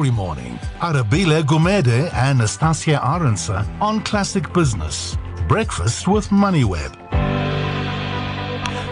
every morning. Arabile Gumede and Nastasia Aronsa on Classic Business. Breakfast with MoneyWeb.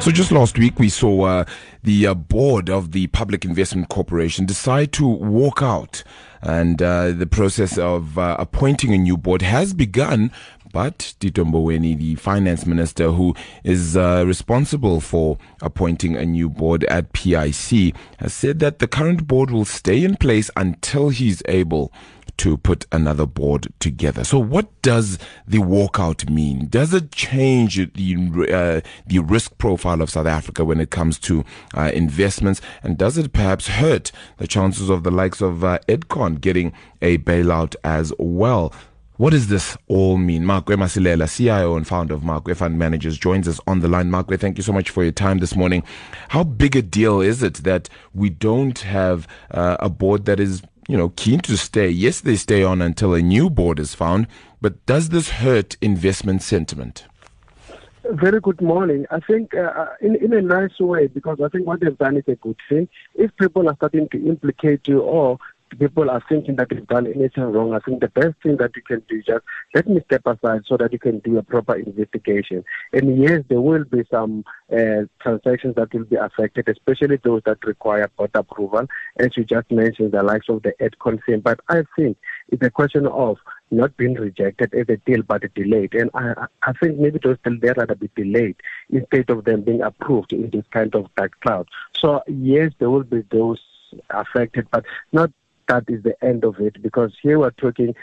So just last week, we saw uh, the uh, board of the Public Investment Corporation decide to walk out. And uh, the process of uh, appointing a new board has begun. But Tito Mboweni, the finance minister who is uh, responsible for appointing a new board at PIC, has said that the current board will stay in place until he's able to put another board together. So, what does the walkout mean? Does it change the uh, the risk profile of South Africa when it comes to uh, investments, and does it perhaps hurt the chances of the likes of uh, Edcon getting a bailout as well? What does this all mean? Makwe Masilela, CIO and founder of Makwe Fund Managers, joins us on the line. Makwe, thank you so much for your time this morning. How big a deal is it that we don't have uh, a board that is you know, keen to stay. Yes, they stay on until a new board is found, but does this hurt investment sentiment? Very good morning. I think uh, uh, in, in a nice way, because I think what they've done is a good thing. If people are starting to implicate you or people are thinking that you've done anything wrong, I think the best thing that you can do is just let me step aside so that you can do a proper investigation. And yes, there will be some uh, transactions that will be affected, especially those that require board approval, as you just mentioned, the likes of the Edcon thing. But I think it's a question of not being rejected as a deal but delayed. And I, I think maybe those deals there rather be delayed instead of them being approved in this kind of dark cloud. So yes, there will be those affected, but not that is the end of it because here we're talking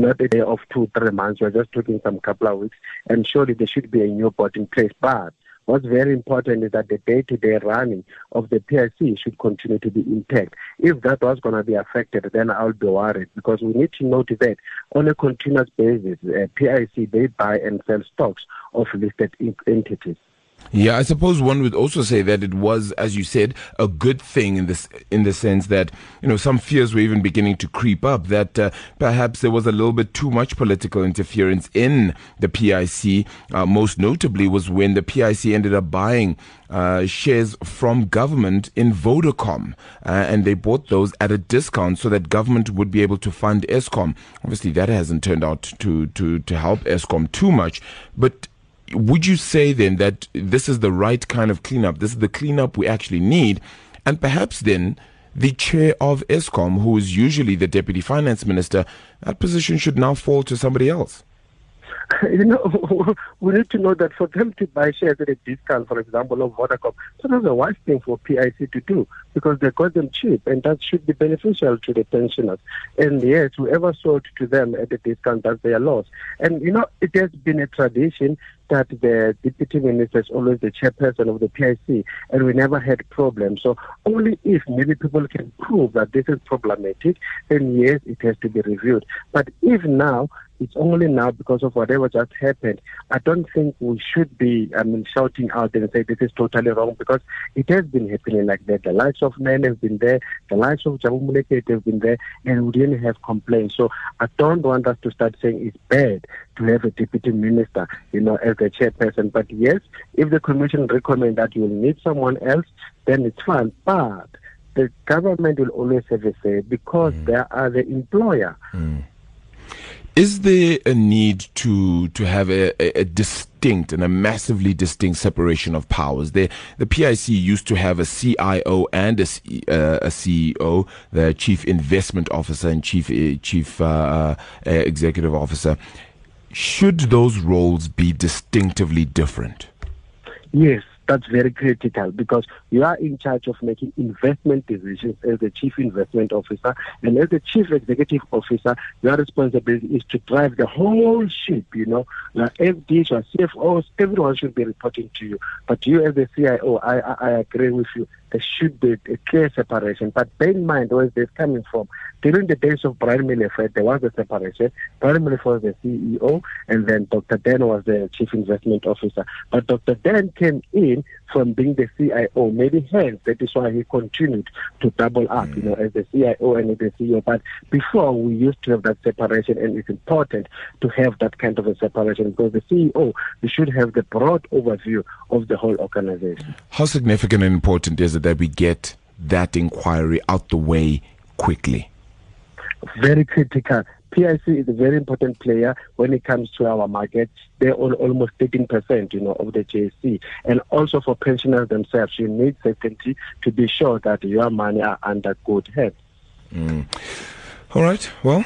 not a day of two, three months, we're just talking some couple of weeks, and surely there should be a new board in place. But what's very important is that the day to day running of the PIC should continue to be intact. If that was going to be affected, then I'll be worried because we need to note that on a continuous basis, uh, PIC they buy and sell stocks of listed entities. Yeah, I suppose one would also say that it was, as you said, a good thing in this, in the sense that you know some fears were even beginning to creep up that uh, perhaps there was a little bit too much political interference in the PIC. Uh, most notably was when the PIC ended up buying uh, shares from government in Vodacom, uh, and they bought those at a discount so that government would be able to fund Eskom. Obviously, that hasn't turned out to to to help Eskom too much, but would you say then that this is the right kind of cleanup? This is the cleanup we actually need, and perhaps then the chair of Eskom, who is usually the deputy finance minister, that position should now fall to somebody else. you know, we need to know that for them to buy shares at a discount, for example, of Vodacom, that's a wise thing for PIC to do because they got them cheap and that should be beneficial to the pensioners. And yes, whoever sold to them at a discount, that's their loss. And, you know, it has been a tradition that the deputy minister is always the chairperson of the PIC, and we never had problems. So only if maybe people can prove that this is problematic, then yes, it has to be reviewed. But if now it's only now because of whatever just happened. I don't think we should be, I mean, shouting out and say this is totally wrong because it has been happening like that. The likes of men have been there, the likes of Jabu Moleketi have been there, and we didn't have complaints. So I don't want us to start saying it's bad to have a deputy minister, you know, as the chairperson. But yes, if the commission recommend that you will need someone else, then it's fine. But the government will always have a say because mm. they are the employer. Mm. Is there a need to to have a, a, distinct and a massively distinct separation of powers? The the PIC used to have a CIO and a, uh, a CEO, the Chief Investment Officer and Chief uh, Chief uh, uh, Executive Officer. Should those roles be distinctively different? Yes, that's very critical because you are in charge of making investment decisions as the chief investment officer. And as the chief executive officer, your responsibility is to drive the whole ship, you know. Like FDs or CFOs, everyone should be reporting to you. But you as the CIO, I, I, I agree with you. There should be a clear separation. But bear in mind where this coming from. During the days of Brian Molefe, there was a separation. Brian Molefe was the CEO, and then Dr. Dan was the chief investment officer. But Dr. Dan came in from being the CIO. Maybe hence that is why he continued to double up, mm. you know, as the CIO and as the CEO. But before we used to have that separation, and it's important to have that kind of a separation because the CEO you should have the broad overview of the whole organization. How significant and important is it that we get that inquiry out the way quickly? very critical. PIC is a very important player when it comes to our market. They own almost 13%, you know, of the JSE. And also for pensioners themselves, you need certainty to be sure that your money are under good hands. Mm. All right. Well,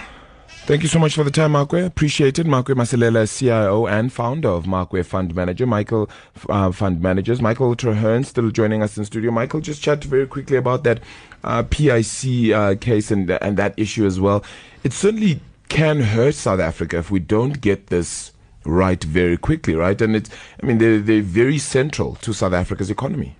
Thank you so much for the time, Makwe. Appreciate it. Makwe Masilela, CIO and founder of Makwe Fund Manager, Michael uh, Fund Managers. Michael Treherne still joining us in studio. Michael, just chat very quickly about that uh, PIC uh, case and and that issue as well. It certainly can hurt South Africa if we don't get this right very quickly, right? And it's, I mean, they're, they're very central to South Africa's economy.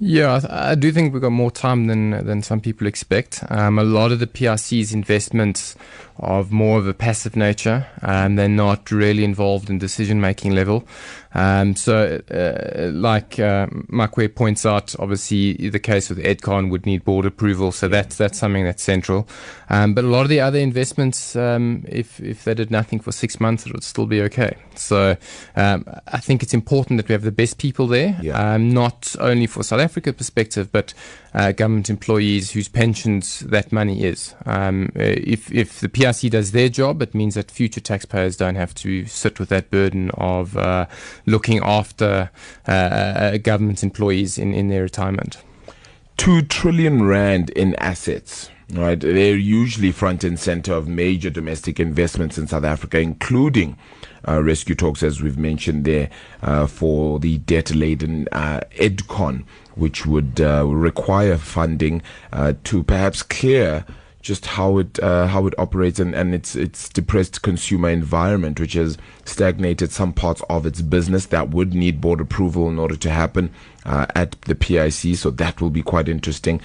Yeah, I, do think we've got more time than than some people expect. Um, a lot of the PIC's investments of more of a passive nature. Um, they're not really involved in decision making level. Um, so, uh, like uh, Makwe points out, obviously the case with Edcon would need board approval, so that's that's something that's central. Um, but a lot of the other investments, um, if if they did nothing for six months, it would still be okay. So, um, I think it's important that we have the best people there, yeah. um, not only for South Africa perspective, but uh, government employees whose pensions that money is. Um, if if the PIC does their job, it means that future taxpayers don't have to sit with that burden of uh, looking after uh, uh, government employees in, in their retirement. Two trillion rand in assets. Right, they're usually front and center of major domestic investments in South Africa, including uh, rescue talks, as we've mentioned there, uh, for the debt laden uh, EDCON, which would uh, require funding uh, to perhaps clear just how it uh, how it operates and, and its its depressed consumer environment, which has stagnated some parts of its business that would need board approval in order to happen uh, at the PIC. So that will be quite interesting.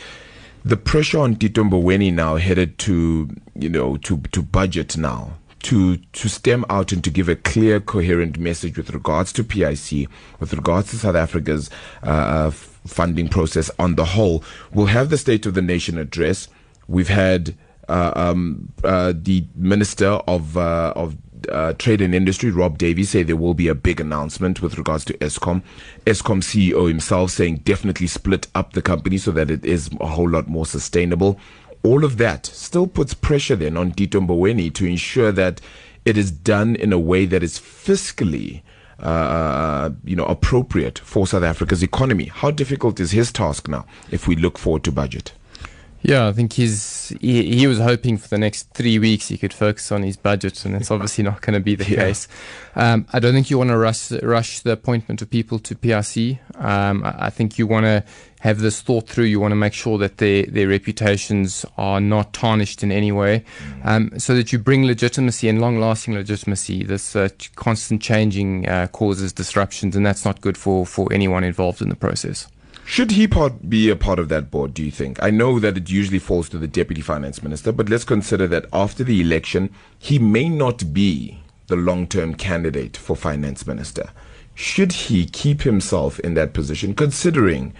The pressure on Tito Mboweni now headed to you know to to budget now to to stem out and to give a clear, coherent message with regards to PIC, with regards to South Africa's uh, funding process on the whole. We'll have the State of the Nation address We've had uh, um, uh, the Minister of uh, of uh, Trade and Industry, Rob Davies, say there will be a big announcement with regards to Eskom. Eskom CEO himself saying definitely split up the company so that it is a whole lot more sustainable. All of that still puts pressure then on Tito Mboweni to ensure that it is done in a way that is fiscally uh, you know, appropriate for South Africa's economy. How difficult is his task now if we look forward to budget? Yeah, I think he's he, he, was hoping for the next three weeks he could focus on his budget, and it's obviously not going to be the yeah. case. Um, I don't think you want to rush rush the appointment of people to PIC. Um, I, I think you want to have this thought through. You want to make sure that their their reputations are not tarnished in any way, um, so that you bring legitimacy and long lasting legitimacy. This uh, constant changing uh, causes disruptions, and that's not good for for anyone involved in the process. Should he be a part of that board, do you think? I know that it usually falls to the deputy finance minister, but let's consider that after the election, he may not be the long term candidate for finance minister. Should he keep himself in that position, considering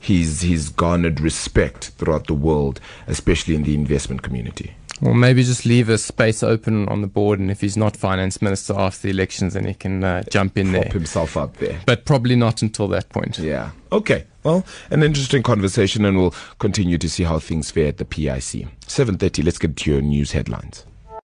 he's, he's garnered respect throughout the world, especially in the investment community? Well, maybe just leave a space open on the board, and if he's not finance minister after the elections, then he can uh, jump in Prop there. himself up there. But probably not until that point. Yeah. Okay. Well, an interesting conversation, and we'll continue to see how things fare at the PIC. 7.30, let's get to your news headlines.